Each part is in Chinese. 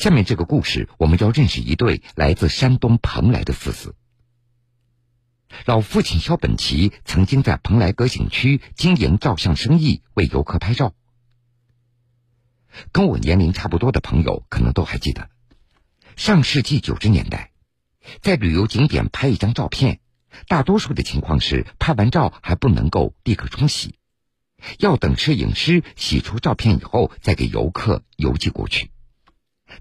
下面这个故事，我们要认识一对来自山东蓬莱的父子。老父亲肖本奇曾经在蓬莱阁景区经营照相生意，为游客拍照。跟我年龄差不多的朋友可能都还记得，上世纪九十年代，在旅游景点拍一张照片，大多数的情况是拍完照还不能够立刻冲洗，要等摄影师洗出照片以后再给游客邮寄过去。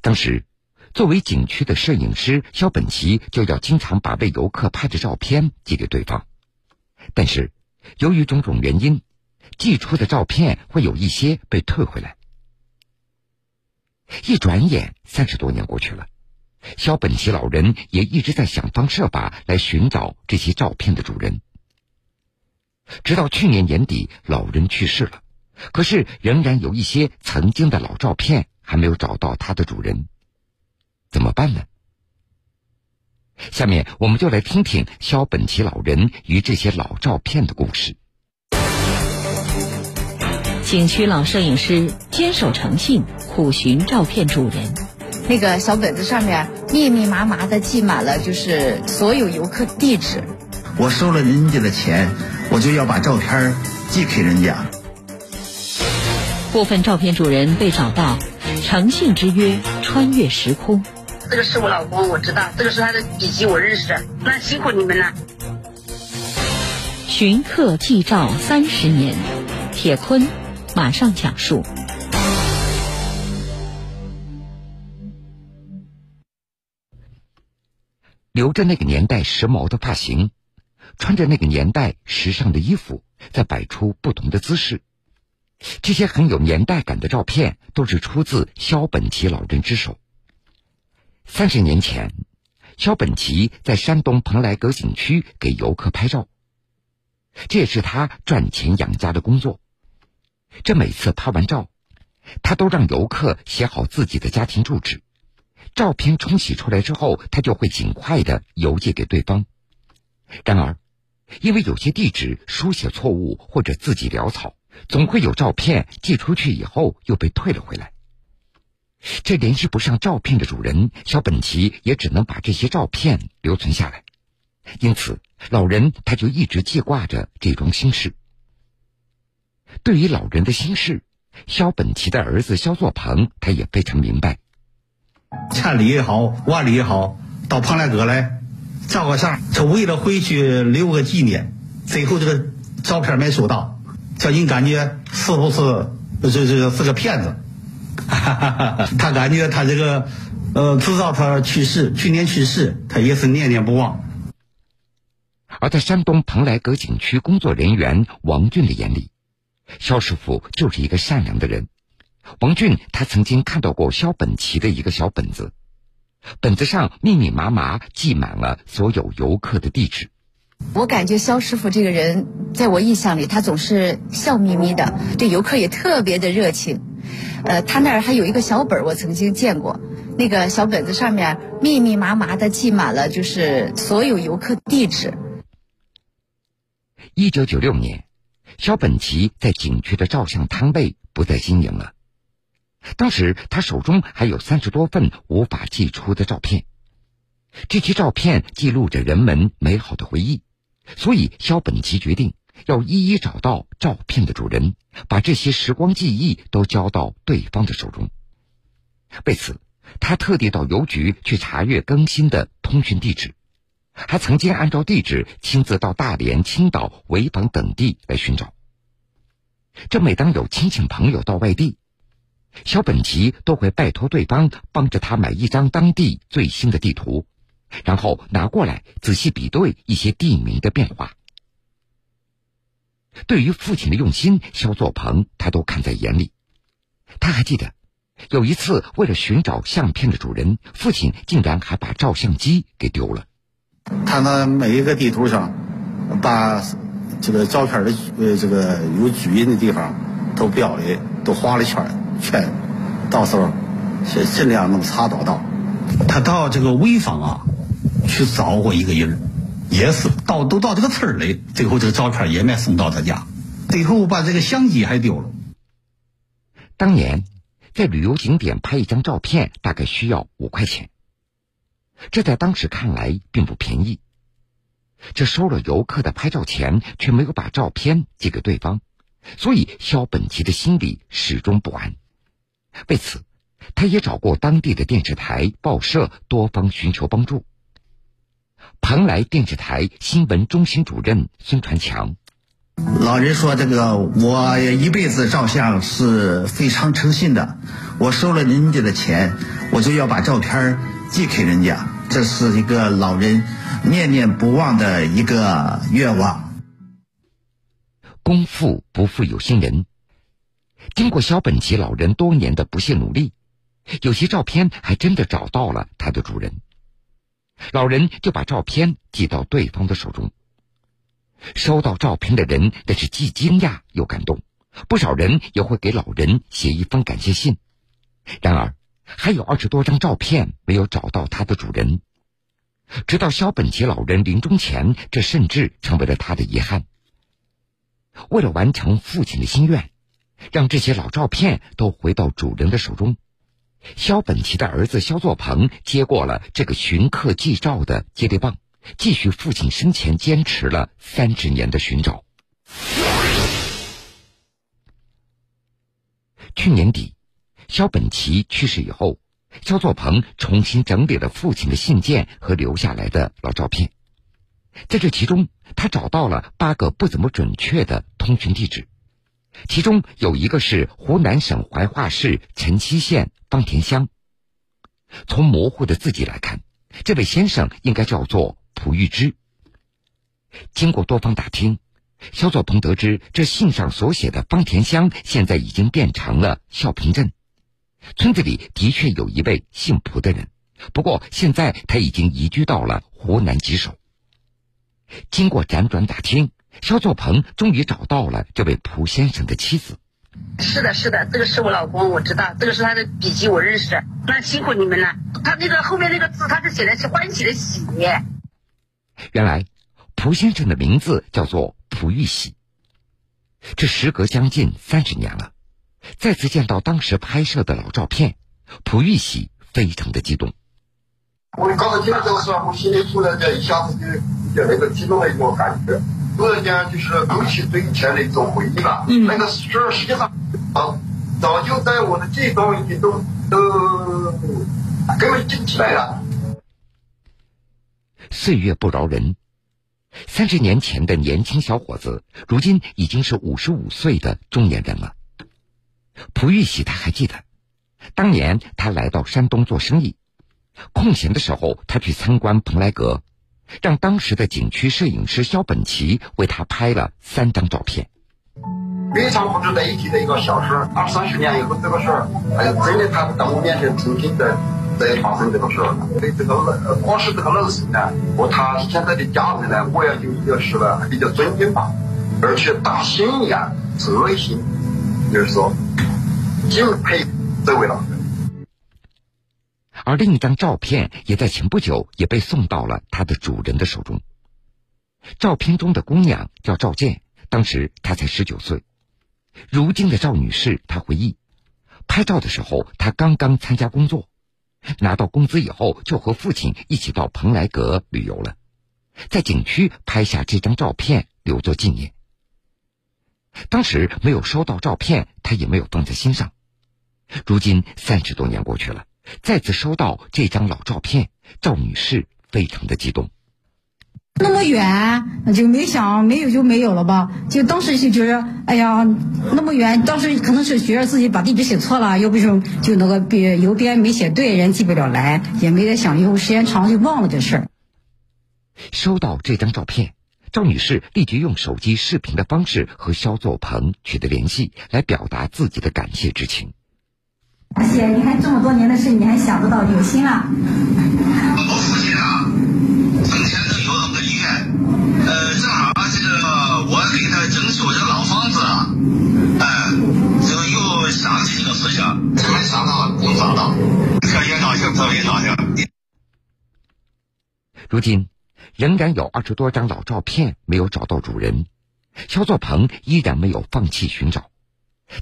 当时，作为景区的摄影师肖本奇就要经常把为游客拍的照片寄给对方，但是由于种种原因，寄出的照片会有一些被退回来。一转眼，三十多年过去了，肖本奇老人也一直在想方设法来寻找这些照片的主人。直到去年年底，老人去世了，可是仍然有一些曾经的老照片还没有找到它的主人，怎么办呢？下面我们就来听听肖本奇老人与这些老照片的故事。景区老摄影师坚守诚信。苦寻照片主人，那个小本子上面密密麻麻的记满了，就是所有游客地址。我收了人家的钱，我就要把照片寄给人家。部分照片主人被找到，诚信之约穿越时空。这个是我老公，我知道，这个是他的笔记，我认识。那辛苦你们了。寻客记照三十年，铁坤马上讲述。留着那个年代时髦的发型，穿着那个年代时尚的衣服，再摆出不同的姿势。这些很有年代感的照片，都是出自肖本奇老人之手。三十年前，肖本奇在山东蓬莱阁景区给游客拍照，这也是他赚钱养家的工作。这每次拍完照，他都让游客写好自己的家庭住址。照片冲洗出来之后，他就会尽快的邮寄给对方。然而，因为有些地址书写错误或者字迹潦草，总会有照片寄出去以后又被退了回来。这联系不上照片的主人，小本奇也只能把这些照片留存下来。因此，老人他就一直记挂着这桩心事。对于老人的心事，肖本奇的儿子肖作鹏他也非常明白。千里也好，万里也好，到蓬莱阁来照个相，就为了回去留个纪念。最后这个照片没收到，叫人感觉是不是这这个是个骗子？他感觉他这个呃，知道他去世，去年去世，他也是念念不忘。而在山东蓬莱阁景区工作人员王俊的眼里，肖师傅就是一个善良的人。王俊他曾经看到过肖本奇的一个小本子，本子上密密麻麻记满了所有游客的地址。我感觉肖师傅这个人，在我印象里，他总是笑眯眯的，对游客也特别的热情。呃，他那儿还有一个小本儿，我曾经见过，那个小本子上面密密麻麻的记满了，就是所有游客地址。一九九六年，肖本奇在景区的照相摊位不再经营了。当时他手中还有三十多份无法寄出的照片，这些照片记录着人们美好的回忆，所以肖本奇决定要一一找到照片的主人，把这些时光记忆都交到对方的手中。为此，他特地到邮局去查阅更新的通讯地址，还曾经按照地址亲自到大连、青岛、潍坊等地来寻找。这每当有亲戚朋友到外地，肖本奇都会拜托对方帮着他买一张当地最新的地图，然后拿过来仔细比对一些地名的变化。对于父亲的用心，肖作鹏他都看在眼里。他还记得，有一次为了寻找相片的主人，父亲竟然还把照相机给丢了。他那每一个地图上，把这个照片的呃这个有主人的地方都标了都画了圈圈，到时候尽尽量能查找到。他到这个潍坊啊，去找过一个人，也是到都到这个村儿里，最后这个照片也没送到他家，最后把这个相机还丢了。当年，在旅游景点拍一张照片大概需要五块钱，这在当时看来并不便宜。这收了游客的拍照钱，却没有把照片寄给对方，所以肖本奇的心里始终不安。为此，他也找过当地的电视台、报社，多方寻求帮助。蓬莱电视台新闻中心主任孙传强。老人说：“这个我一辈子照相是非常诚信的，我收了人家的钱，我就要把照片寄给人家，这是一个老人念念不忘的一个愿望。”功夫不负有心人，经过肖本奇老人多年的不懈努力，有些照片还真的找到了它的主人。老人就把照片寄到对方的手中。收到照片的人那是既惊讶又感动，不少人也会给老人写一封感谢信。然而，还有二十多张照片没有找到它的主人。直到肖本杰老人临终前，这甚至成为了他的遗憾。为了完成父亲的心愿，让这些老照片都回到主人的手中，肖本奇的儿子肖作鹏接过了这个寻客寄照的接力棒。继续父亲生前坚持了三十年的寻找。去年底，肖本奇去世以后，肖作鹏重新整理了父亲的信件和留下来的老照片。在这其中，他找到了八个不怎么准确的通讯地址，其中有一个是湖南省怀化市辰溪县方田乡。从模糊的字迹来看，这位先生应该叫做。蒲玉芝。经过多方打听，肖作鹏得知，这信上所写的方田乡现在已经变成了孝平镇。村子里的确有一位姓蒲的人，不过现在他已经移居到了湖南吉首。经过辗转打听，肖作鹏终于找到了这位蒲先生的妻子。是的，是的，这个是我老公，我知道，这个是他的笔迹，我认识。那辛苦你们了。他那个后面那个字，他是写的是欢喜的喜。原来，蒲先生的名字叫做蒲玉喜。这时隔将近三十年了，再次见到当时拍摄的老照片，蒲玉喜非常的激动。我刚才听到这个时候，我心里突然间一下子就有那个激动的一种感觉，突然间就是勾起对以前的一种回忆了。嗯，那个事儿实际上，早就在我的记忆中已经都都给我记起来了。岁月不饶人，三十年前的年轻小伙子，如今已经是五十五岁的中年人了。蒲玉喜他还记得，当年他来到山东做生意，空闲的时候他去参观蓬莱阁，让当时的景区摄影师肖本奇为他拍了三张照片。非常不值得一提的一个小事，二三十年以后这个事儿，哎，真的他在我面前重新的。在发生这个事儿，对这个呃，光是这个老师呢，和他现在的家人呢，我要有一个是呢，比较尊敬吧，而且大心眼、热心，就是说敬佩这位老。而另一张照片也在前不久也被送到了他的主人的手中。照片中的姑娘叫赵建，当时她才十九岁。如今的赵女士，她回忆，拍照的时候她刚刚参加工作。拿到工资以后，就和父亲一起到蓬莱阁旅游了，在景区拍下这张照片留作纪念。当时没有收到照片，他也没有放在心上。如今三十多年过去了，再次收到这张老照片，赵女士非常的激动。那么远，就没想没有就没有了吧？就当时就觉得，哎呀，那么远，当时可能是觉得自己把地址写错了，要不就就那个别邮编没写对，人寄不了来，也没得想，以后时间长就忘了这事儿。收到这张照片，赵女士立即用手机视频的方式和肖作鹏取得联系，来表达自己的感谢之情。而且你看这么多年的事，你还想不到，有心了。我父亲啊，呃，正好这个我给他征收这个老房子，哎，就又想起这个事情，没想到能找到，特别高兴，特别高兴。如今仍然有二十多张老照片没有找到主人，肖作鹏依然没有放弃寻找。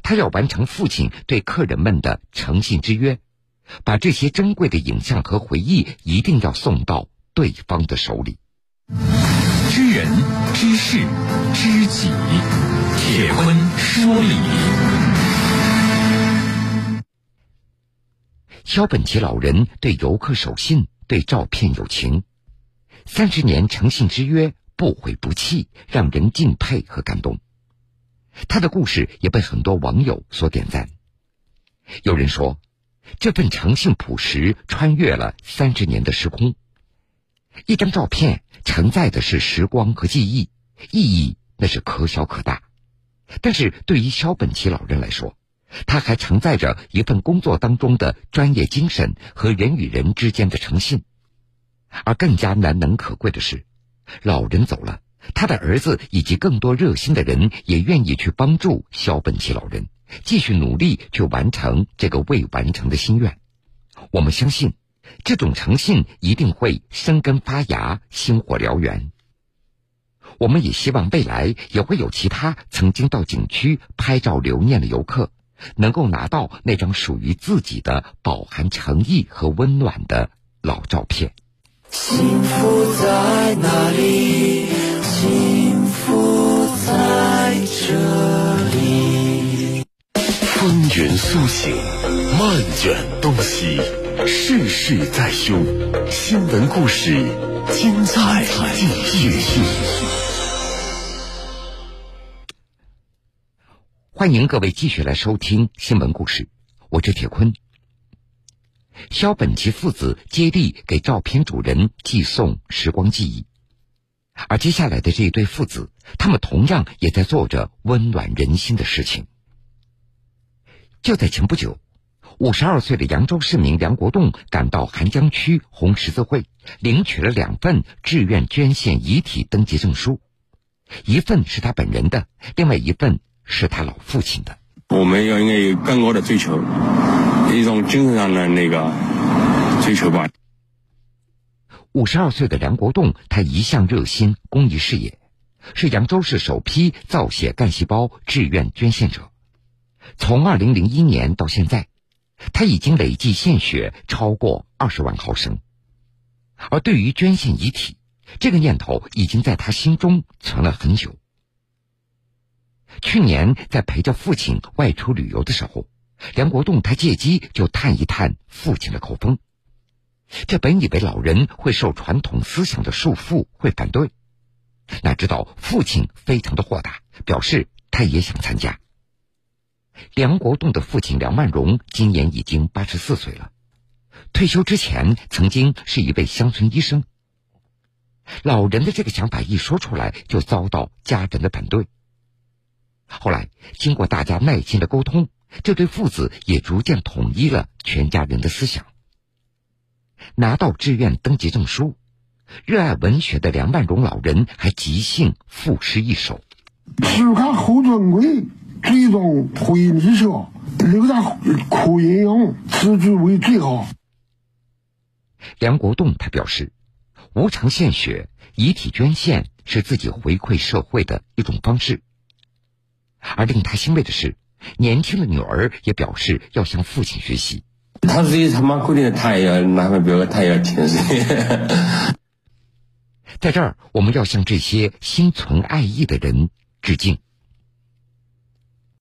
他要完成父亲对客人们的诚信之约，把这些珍贵的影像和回忆一定要送到对方的手里。知人知事知己，铁坤说理。肖本奇老人对游客守信，对照片有情，三十年诚信之约，不悔不弃，让人敬佩和感动。他的故事也被很多网友所点赞。有人说，这份诚信朴实穿越了三十年的时空。一张照片承载的是时光和记忆，意义那是可小可大。但是对于肖本奇老人来说，他还承载着一份工作当中的专业精神和人与人之间的诚信。而更加难能可贵的是，老人走了。他的儿子以及更多热心的人也愿意去帮助肖本奇老人，继续努力去完成这个未完成的心愿。我们相信，这种诚信一定会生根发芽，星火燎原。我们也希望未来也会有其他曾经到景区拍照留念的游客，能够拿到那张属于自己的、饱含诚意和温暖的老照片。幸福在哪苏醒，漫卷东西，世事在胸。新闻故事，精彩继续。欢迎各位继续来收听新闻故事，我是铁坤。肖本奇父子接力给照片主人寄送时光记忆。而接下来的这一对父子，他们同样也在做着温暖人心的事情。就在前不久，五十二岁的扬州市民梁国栋赶到邗江区红十字会，领取了两份志愿捐献遗体登记证书，一份是他本人的，另外一份是他老父亲的。我们要应该有更高的追求，一种精神上的那个追求吧。五十二岁的梁国栋，他一向热心公益事业，是扬州市首批造血干细胞志愿捐献者。从二零零一年到现在，他已经累计献血超过二十万毫升。而对于捐献遗体，这个念头已经在他心中存了很久。去年在陪着父亲外出旅游的时候，梁国栋他借机就探一探父亲的口风。这本以为老人会受传统思想的束缚，会反对，哪知道父亲非常的豁达，表示他也想参加。梁国栋的父亲梁万荣今年已经八十四岁了，退休之前曾经是一位乡村医生。老人的这个想法一说出来，就遭到家人的反对。后来经过大家耐心的沟通，这对父子也逐渐统一了全家人的思想。拿到志愿登记证书，热爱文学的梁万荣老人还即兴赋诗一首：“书看后尊贵，最终回逆小，留下苦阴影，此举为最好。”梁国栋他表示，无偿献血、遗体捐献是自己回馈社会的一种方式。而令他欣慰的是，年轻的女儿也表示要向父亲学习。他自己他妈规定，他也要拿份表格，他也要填。在这儿，我们要向这些心存爱意的人致敬。